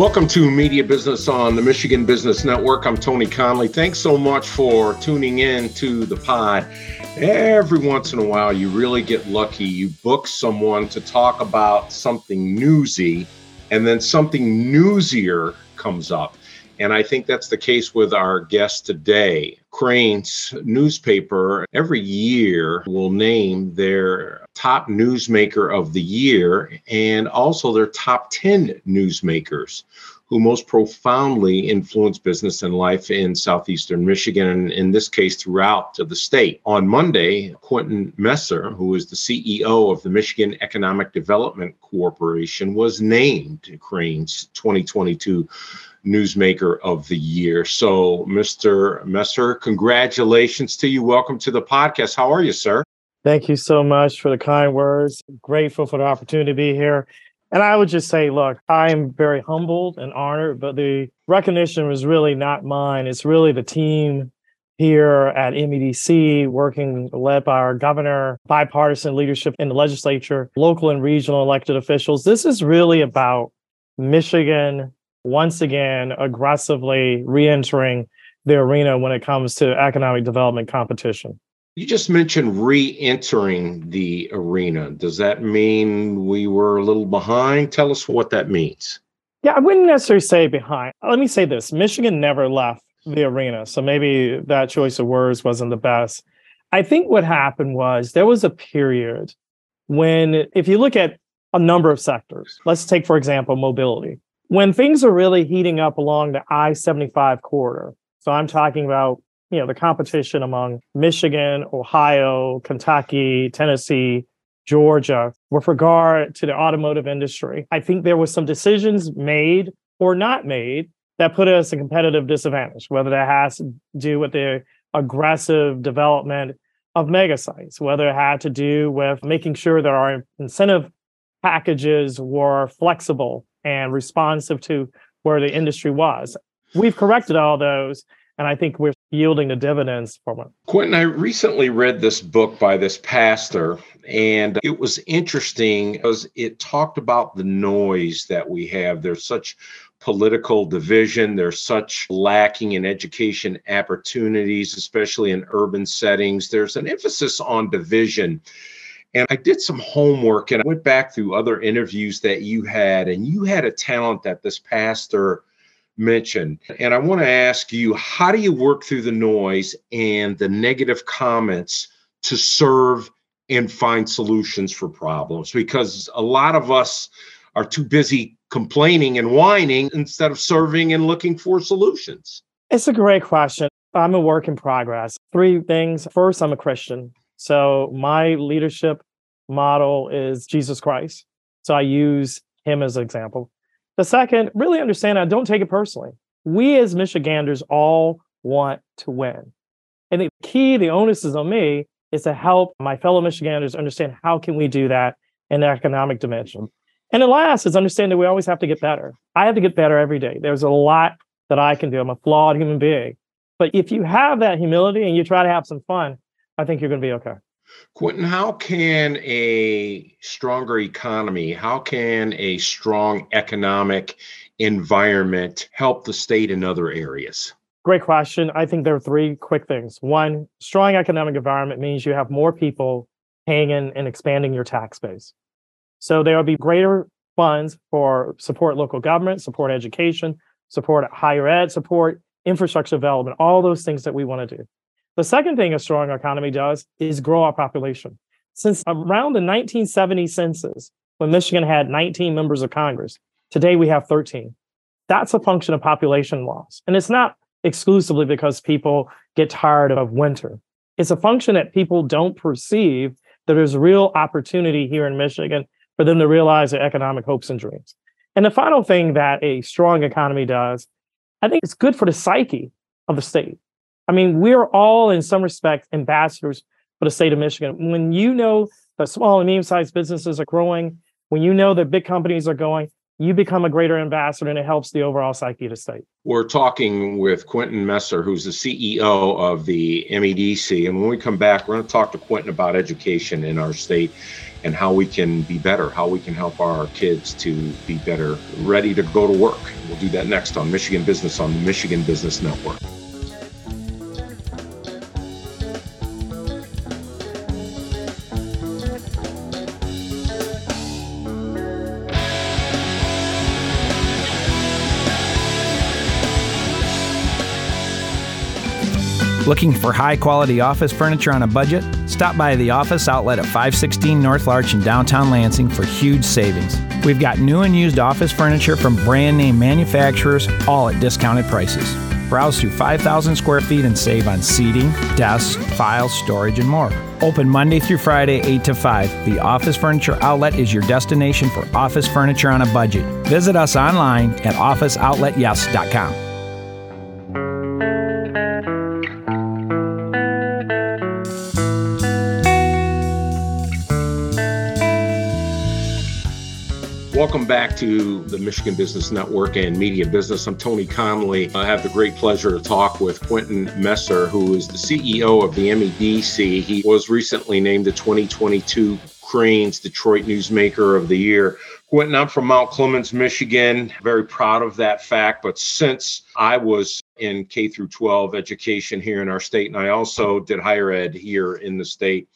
Welcome to Media Business on the Michigan Business Network. I'm Tony Conley. Thanks so much for tuning in to the pod. Every once in a while, you really get lucky. You book someone to talk about something newsy, and then something newsier comes up. And I think that's the case with our guest today. Crain's newspaper every year will name their top newsmaker of the year and also their top 10 newsmakers who most profoundly influence business and life in southeastern Michigan, and in this case, throughout the state. On Monday, Quentin Messer, who is the CEO of the Michigan Economic Development Corporation, was named Crain's 2022 Newsmaker of the Year. So, Mr. Messer, congratulations to you. Welcome to the podcast. How are you, sir? Thank you so much for the kind words. Grateful for the opportunity to be here. And I would just say, look, I'm very humbled and honored, but the recognition was really not mine. It's really the team here at MEDC, working led by our governor, bipartisan leadership in the legislature, local and regional elected officials. This is really about Michigan once again aggressively re-entering the arena when it comes to economic development competition. You just mentioned re entering the arena. Does that mean we were a little behind? Tell us what that means. Yeah, I wouldn't necessarily say behind. Let me say this Michigan never left the arena. So maybe that choice of words wasn't the best. I think what happened was there was a period when, if you look at a number of sectors, let's take, for example, mobility when things are really heating up along the I 75 corridor, so I'm talking about you know the competition among Michigan, Ohio, Kentucky, Tennessee, Georgia with regard to the automotive industry. I think there were some decisions made or not made that put us a competitive disadvantage, whether that has to do with the aggressive development of mega sites, whether it had to do with making sure that our incentive packages were flexible and responsive to where the industry was. We've corrected all those, and I think we're yielding the dividends from it. Quentin, I recently read this book by this pastor, and it was interesting because it talked about the noise that we have. There's such political division, there's such lacking in education opportunities, especially in urban settings. There's an emphasis on division. And I did some homework and I went back through other interviews that you had, and you had a talent that this pastor mentioned. And I want to ask you how do you work through the noise and the negative comments to serve and find solutions for problems? Because a lot of us are too busy complaining and whining instead of serving and looking for solutions. It's a great question. I'm a work in progress. Three things. First, I'm a Christian. So my leadership model is Jesus Christ. So I use him as an example. The second, really understand I don't take it personally. We as Michiganders all want to win. And the key, the onus is on me, is to help my fellow Michiganders understand how can we do that in the economic dimension. And the last is understand that we always have to get better. I have to get better every day. There's a lot that I can do. I'm a flawed human being. But if you have that humility and you try to have some fun, I think you're going to be okay. Quentin, how can a stronger economy, how can a strong economic environment help the state in other areas? Great question. I think there are three quick things. One, strong economic environment means you have more people paying in and expanding your tax base. So there will be greater funds for support local government, support education, support higher ed, support infrastructure development, all those things that we want to do. The second thing a strong economy does is grow our population. Since around the 1970 census, when Michigan had 19 members of Congress, today we have 13. That's a function of population loss. And it's not exclusively because people get tired of winter. It's a function that people don't perceive that there's real opportunity here in Michigan for them to realize their economic hopes and dreams. And the final thing that a strong economy does, I think it's good for the psyche of the state. I mean, we're all, in some respect, ambassadors for the state of Michigan. When you know that small and medium sized businesses are growing, when you know that big companies are going, you become a greater ambassador and it helps the overall psyche of the state. We're talking with Quentin Messer, who's the CEO of the MEDC. And when we come back, we're going to talk to Quentin about education in our state and how we can be better, how we can help our kids to be better, ready to go to work. We'll do that next on Michigan Business on the Michigan Business Network. Looking for high quality office furniture on a budget? Stop by the office outlet at 516 North Larch in downtown Lansing for huge savings. We've got new and used office furniture from brand name manufacturers, all at discounted prices. Browse through 5,000 square feet and save on seating, desks, files, storage, and more. Open Monday through Friday, 8 to 5. The Office Furniture Outlet is your destination for office furniture on a budget. Visit us online at officeoutletyes.com. Welcome back to the Michigan Business Network and Media Business. I'm Tony Conley. I have the great pleasure to talk with Quentin Messer, who is the CEO of the MEDC. He was recently named the 2022 Crain's Detroit Newsmaker of the Year. Quentin, I'm from Mount Clemens, Michigan. Very proud of that fact. But since I was in K through 12 education here in our state, and I also did higher ed here in the state,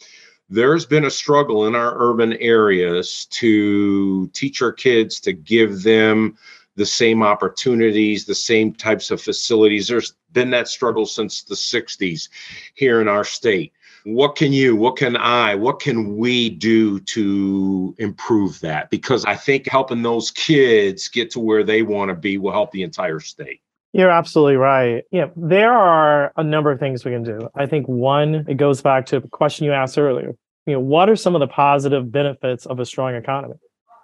there's been a struggle in our urban areas to teach our kids to give them the same opportunities, the same types of facilities. There's been that struggle since the 60s here in our state. What can you, what can I, what can we do to improve that? Because I think helping those kids get to where they want to be will help the entire state. You're absolutely right. Yeah, there are a number of things we can do. I think one, it goes back to the question you asked earlier. You know, what are some of the positive benefits of a strong economy?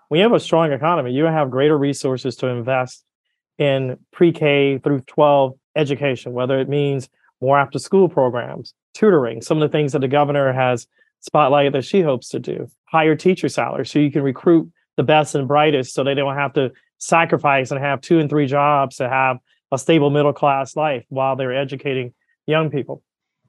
When you have a strong economy, you have greater resources to invest in pre-K through 12 education, whether it means more after school programs, tutoring, some of the things that the governor has spotlighted that she hopes to do, higher teacher salaries so you can recruit the best and brightest so they don't have to sacrifice and have two and three jobs to have a stable middle class life while they're educating young people.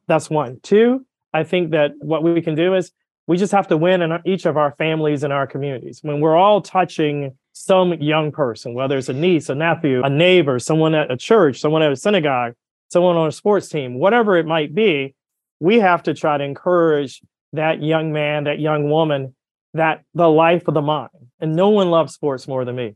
That's one. Two, I think that what we can do is we just have to win in each of our families and our communities. When we're all touching some young person, whether it's a niece, a nephew, a neighbor, someone at a church, someone at a synagogue, someone on a sports team, whatever it might be, we have to try to encourage that young man, that young woman, that the life of the mind. And no one loves sports more than me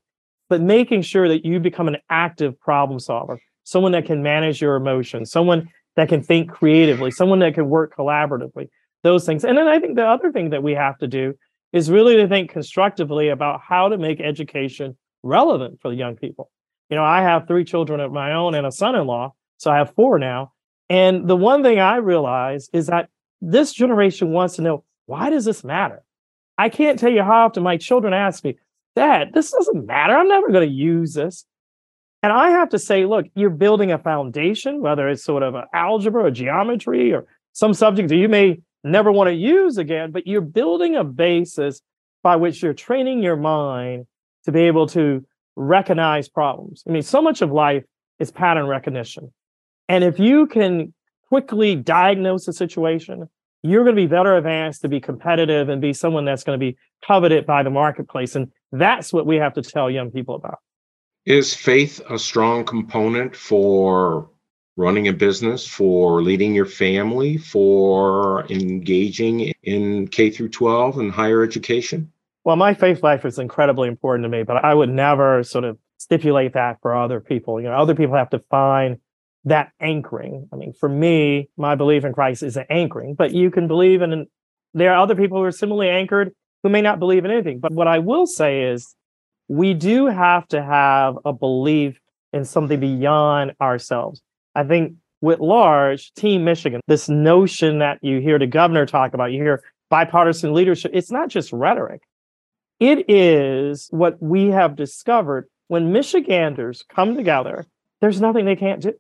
but making sure that you become an active problem solver, someone that can manage your emotions, someone that can think creatively, someone that can work collaboratively, those things. And then I think the other thing that we have to do is really to think constructively about how to make education relevant for the young people. You know, I have three children of my own and a son in law, so I have four now. And the one thing I realize is that this generation wants to know why does this matter? I can't tell you how often my children ask me, Dad, this doesn't matter. I'm never going to use this. And I have to say, look, you're building a foundation, whether it's sort of algebra or geometry or some subject that you may never want to use again, but you're building a basis by which you're training your mind to be able to recognize problems. I mean, so much of life is pattern recognition. And if you can quickly diagnose a situation, you're going to be better advanced to be competitive and be someone that's going to be coveted by the marketplace. And that's what we have to tell young people about. Is faith a strong component for running a business, for leading your family, for engaging in K through 12 and higher education? Well, my faith life is incredibly important to me, but I would never sort of stipulate that for other people. You know, other people have to find that anchoring. I mean, for me, my belief in Christ is an anchoring, but you can believe in, there are other people who are similarly anchored who may not believe in anything. But what I will say is we do have to have a belief in something beyond ourselves. I think with large, Team Michigan, this notion that you hear the governor talk about, you hear bipartisan leadership, it's not just rhetoric. It is what we have discovered when Michiganders come together, there's nothing they can't do.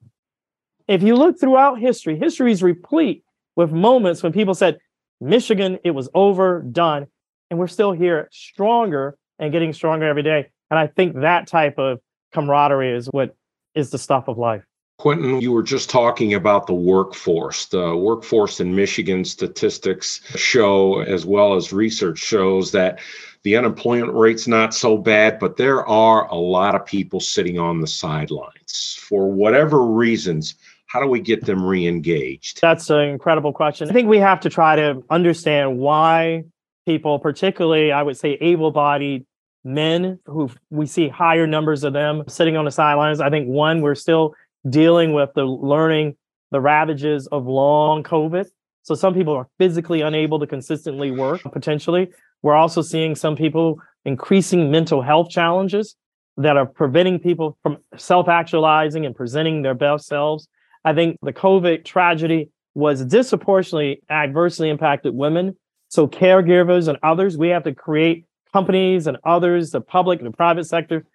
If you look throughout history, history is replete with moments when people said, Michigan, it was over, done and we're still here stronger and getting stronger every day. And I think that type of camaraderie is what is the stuff of life. Quentin, you were just talking about the workforce. The workforce in Michigan statistics show, as well as research shows, that the unemployment rate's not so bad, but there are a lot of people sitting on the sidelines for whatever reasons. How do we get them re engaged? That's an incredible question. I think we have to try to understand why people, particularly, I would say, able bodied men who we see higher numbers of them sitting on the sidelines. I think one, we're still dealing with the learning the ravages of long COVID. So some people are physically unable to consistently work potentially. We're also seeing some people increasing mental health challenges that are preventing people from self-actualizing and presenting their best selves. I think the COVID tragedy was disproportionately adversely impacted women. So caregivers and others, we have to create companies and others, the public and the private sector,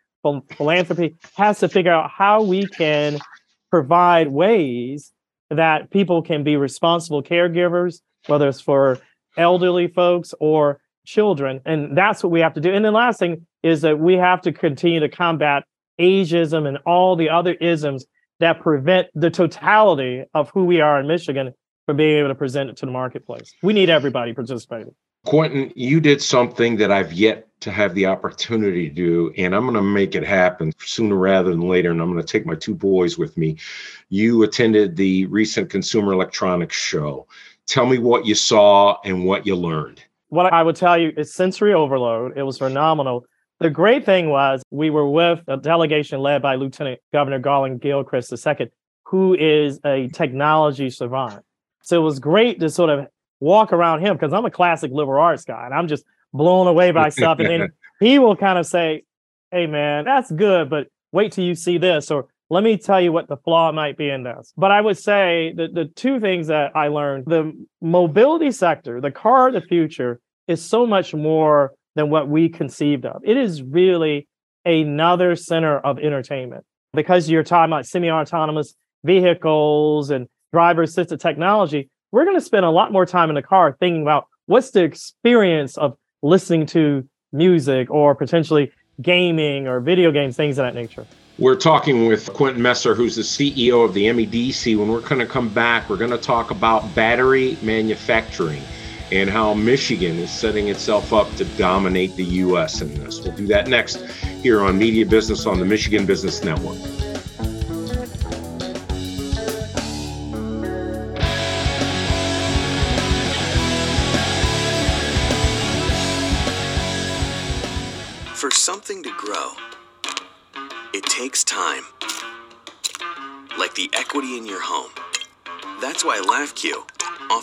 philanthropy has to figure out how we can provide ways that people can be responsible caregivers, whether it's for elderly folks or children. And that's what we have to do. And the last thing is that we have to continue to combat ageism and all the other isms that prevent the totality of who we are in Michigan from being able to present it to the marketplace. We need everybody participating. Quentin, you did something that I've yet to have the opportunity to do, and I'm going to make it happen sooner rather than later. And I'm going to take my two boys with me. You attended the recent Consumer Electronics Show. Tell me what you saw and what you learned. What I would tell you is sensory overload. It was phenomenal. The great thing was we were with a delegation led by Lieutenant Governor Garland Gilchrist II, who is a technology savant. So it was great to sort of walk around him because I'm a classic liberal arts guy and I'm just blown away by stuff. And then he will kind of say, Hey man, that's good, but wait till you see this, or let me tell you what the flaw might be in this. But I would say that the two things that I learned the mobility sector, the car of the future, is so much more than what we conceived of. It is really another center of entertainment because you're talking about semi autonomous vehicles and driver assisted technology we're going to spend a lot more time in the car thinking about what's the experience of listening to music or potentially gaming or video games, things of that nature. We're talking with Quentin Messer, who's the CEO of the MEDC. When we're going to come back, we're going to talk about battery manufacturing and how Michigan is setting itself up to dominate the U.S. in this. We'll do that next here on Media Business on the Michigan Business Network.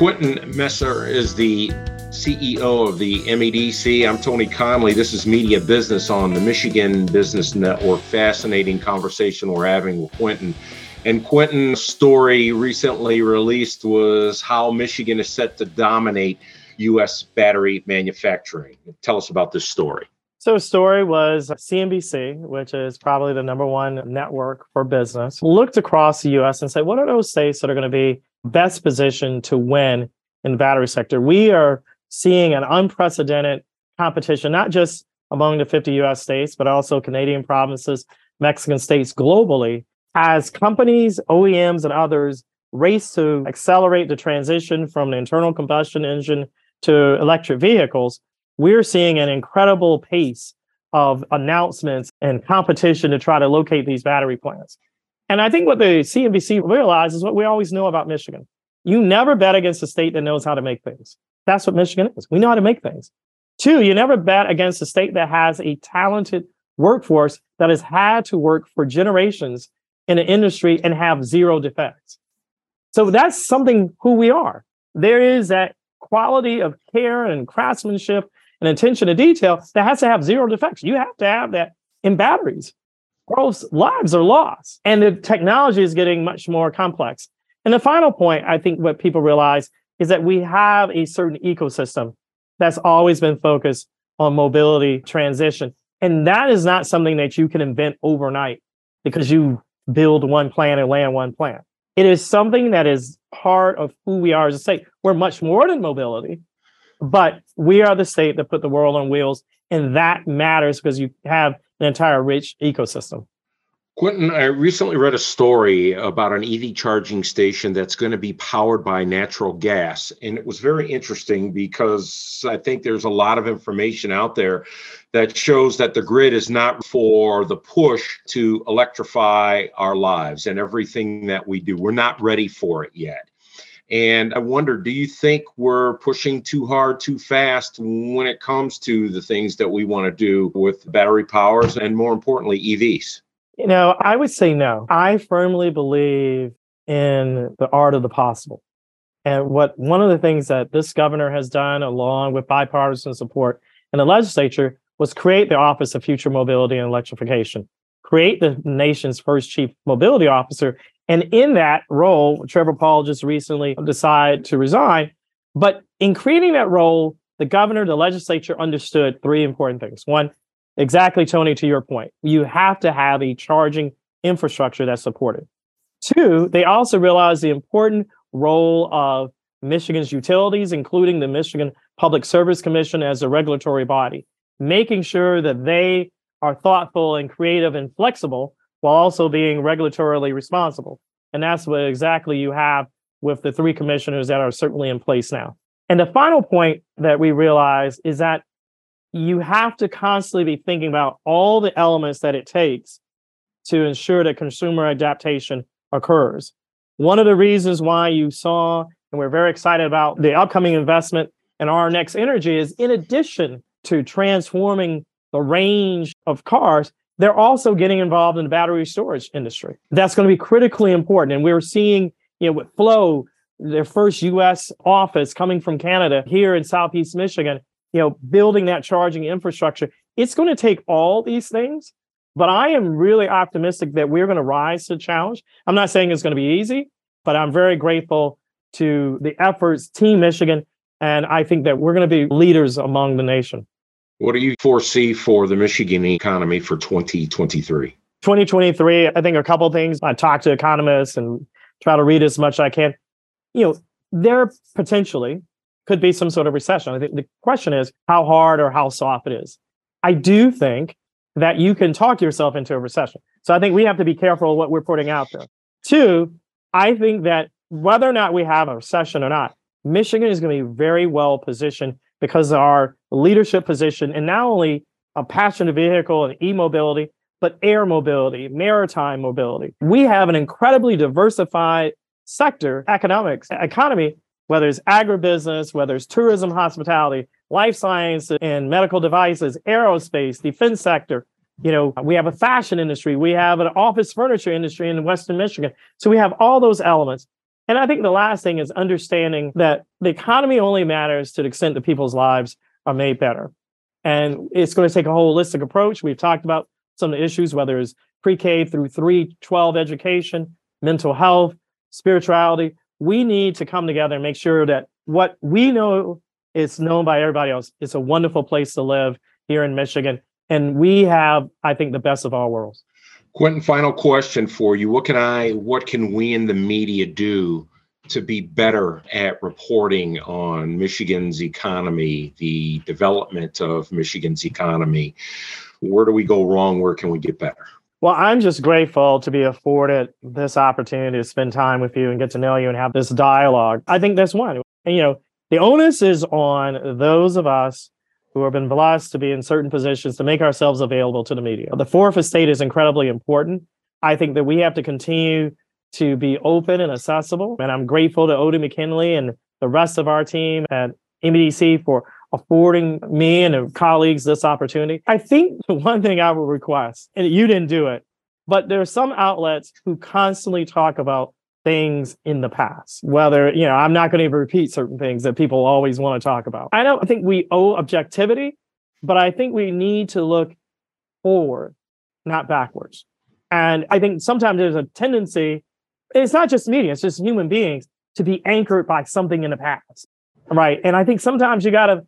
Quentin Messer is the CEO of the MEDC. I'm Tony Conley. This is Media Business on the Michigan Business Network. Fascinating conversation we're having with Quentin. And Quentin's story recently released was how Michigan is set to dominate U.S. battery manufacturing. Tell us about this story. So, story was CNBC, which is probably the number one network for business, looked across the U.S. and said, what are those states that are going to be best positioned to win in the battery sector. We are seeing an unprecedented competition, not just among the 50 US states, but also Canadian provinces, Mexican states globally, as companies, OEMs, and others race to accelerate the transition from the internal combustion engine to electric vehicles. We're seeing an incredible pace of announcements and competition to try to locate these battery plants. And I think what the CNBC realized is what we always know about Michigan. You never bet against a state that knows how to make things. That's what Michigan is. We know how to make things. Two, you never bet against a state that has a talented workforce that has had to work for generations in an industry and have zero defects. So that's something who we are. There is that quality of care and craftsmanship and attention to detail that has to have zero defects. You have to have that in batteries. Or lives are lost. And the technology is getting much more complex. And the final point, I think what people realize is that we have a certain ecosystem that's always been focused on mobility transition. And that is not something that you can invent overnight because you build one plan and land one plan. It is something that is part of who we are as a state. We're much more than mobility, but we are the state that put the world on wheels. And that matters because you have an entire rich ecosystem. Quentin, I recently read a story about an EV charging station that's going to be powered by natural gas. And it was very interesting because I think there's a lot of information out there that shows that the grid is not for the push to electrify our lives and everything that we do. We're not ready for it yet. And I wonder, do you think we're pushing too hard, too fast when it comes to the things that we want to do with battery powers and more importantly, EVs? You know, I would say no. I firmly believe in the art of the possible. And what one of the things that this governor has done, along with bipartisan support in the legislature, was create the Office of Future Mobility and Electrification, create the nation's first chief mobility officer. And in that role, Trevor Pawl just recently decided to resign. But in creating that role, the governor, the legislature understood three important things. One, Exactly, Tony, to your point. You have to have a charging infrastructure that's supported. Two, they also realized the important role of Michigan's utilities, including the Michigan Public Service Commission as a regulatory body, making sure that they are thoughtful and creative and flexible while also being regulatorily responsible. And that's what exactly you have with the three commissioners that are certainly in place now. And the final point that we realize is that you have to constantly be thinking about all the elements that it takes to ensure that consumer adaptation occurs. One of the reasons why you saw, and we're very excited about the upcoming investment in Our Next Energy is in addition to transforming the range of cars, they're also getting involved in the battery storage industry. That's going to be critically important. And we're seeing, you know, with FLO, their first US office coming from Canada here in Southeast Michigan, you know, building that charging infrastructure. It's going to take all these things, but I am really optimistic that we're going to rise to the challenge. I'm not saying it's going to be easy, but I'm very grateful to the efforts, Team Michigan, and I think that we're going to be leaders among the nation. What do you foresee for the Michigan economy for 2023? 2023, I think a couple things. I talk to economists and try to read as much as I can. You know, there potentially could be some sort of recession. I think the question is how hard or how soft it is. I do think that you can talk yourself into a recession. So I think we have to be careful what we're putting out there. Two, I think that whether or not we have a recession or not, Michigan is going to be very well positioned because our leadership position and not only a passenger vehicle and e-mobility, but air mobility, maritime mobility. We have an incredibly diversified sector, economics, economy whether it's agribusiness, whether it's tourism, hospitality, life science and medical devices, aerospace, defense sector. You know, we have a fashion industry, we have an office furniture industry in Western Michigan. So we have all those elements. And I think the last thing is understanding that the economy only matters to the extent that people's lives are made better. And it's going to take a holistic approach. We've talked about some of the issues, whether it's pre K through 3, 12 education, mental health, spirituality we need to come together and make sure that what we know is known by everybody else. It's a wonderful place to live here in Michigan. And we have, I think, the best of all worlds. Quentin, final question for you. What can I, what can we in the media do to be better at reporting on Michigan's economy, the development of Michigan's economy? Where do we go wrong? Where can we get better? Well, I'm just grateful to be afforded this opportunity to spend time with you and get to know you and have this dialogue. I think that's one. And, you know, the onus is on those of us who have been blessed to be in certain positions to make ourselves available to the media. The fourth estate is incredibly important. I think that we have to continue to be open and accessible. And I'm grateful to Otie McKinley and the rest of our team at MEDC for affording me and colleagues this opportunity. I think the one thing I would request, and you didn't do it, but there are some outlets who constantly talk about things in the past. Whether, you know, I'm not going to repeat certain things that people always want to talk about. I don't think we owe objectivity, but I think we need to look forward, not backwards. And I think sometimes there's a tendency, it's not just media, it's just human beings to be anchored by something in the past. Right. And I think sometimes you got to,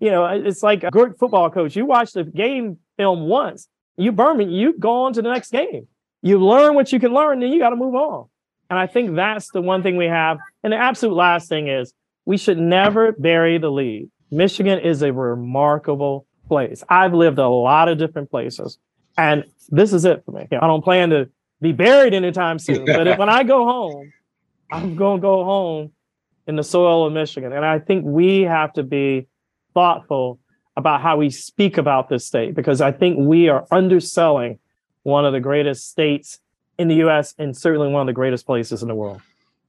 you know, it's like a good football coach. You watch the game film once, you burn me, you go on to the next game. You learn what you can learn, then you got to move on. And I think that's the one thing we have. And the absolute last thing is we should never bury the lead. Michigan is a remarkable place. I've lived a lot of different places, and this is it for me. I don't plan to be buried anytime soon, but if, when I go home, I'm going to go home in the soil of Michigan. And I think we have to be thoughtful about how we speak about this state because I think we are underselling one of the greatest states in the US and certainly one of the greatest places in the world.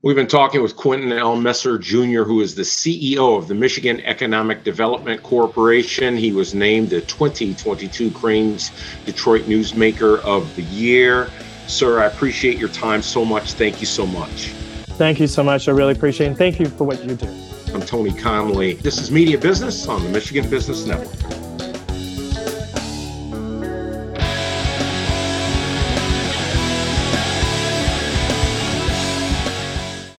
We've been talking with Quentin L. Messer Jr., who is the CEO of the Michigan Economic Development Corporation. He was named the 2022 Crain's Detroit Newsmaker of the Year. Sir, I appreciate your time so much. Thank you so much. Thank you so much. I really appreciate it. And thank you for what you do. I'm Tony Conley. This is Media Business on the Michigan Business Network.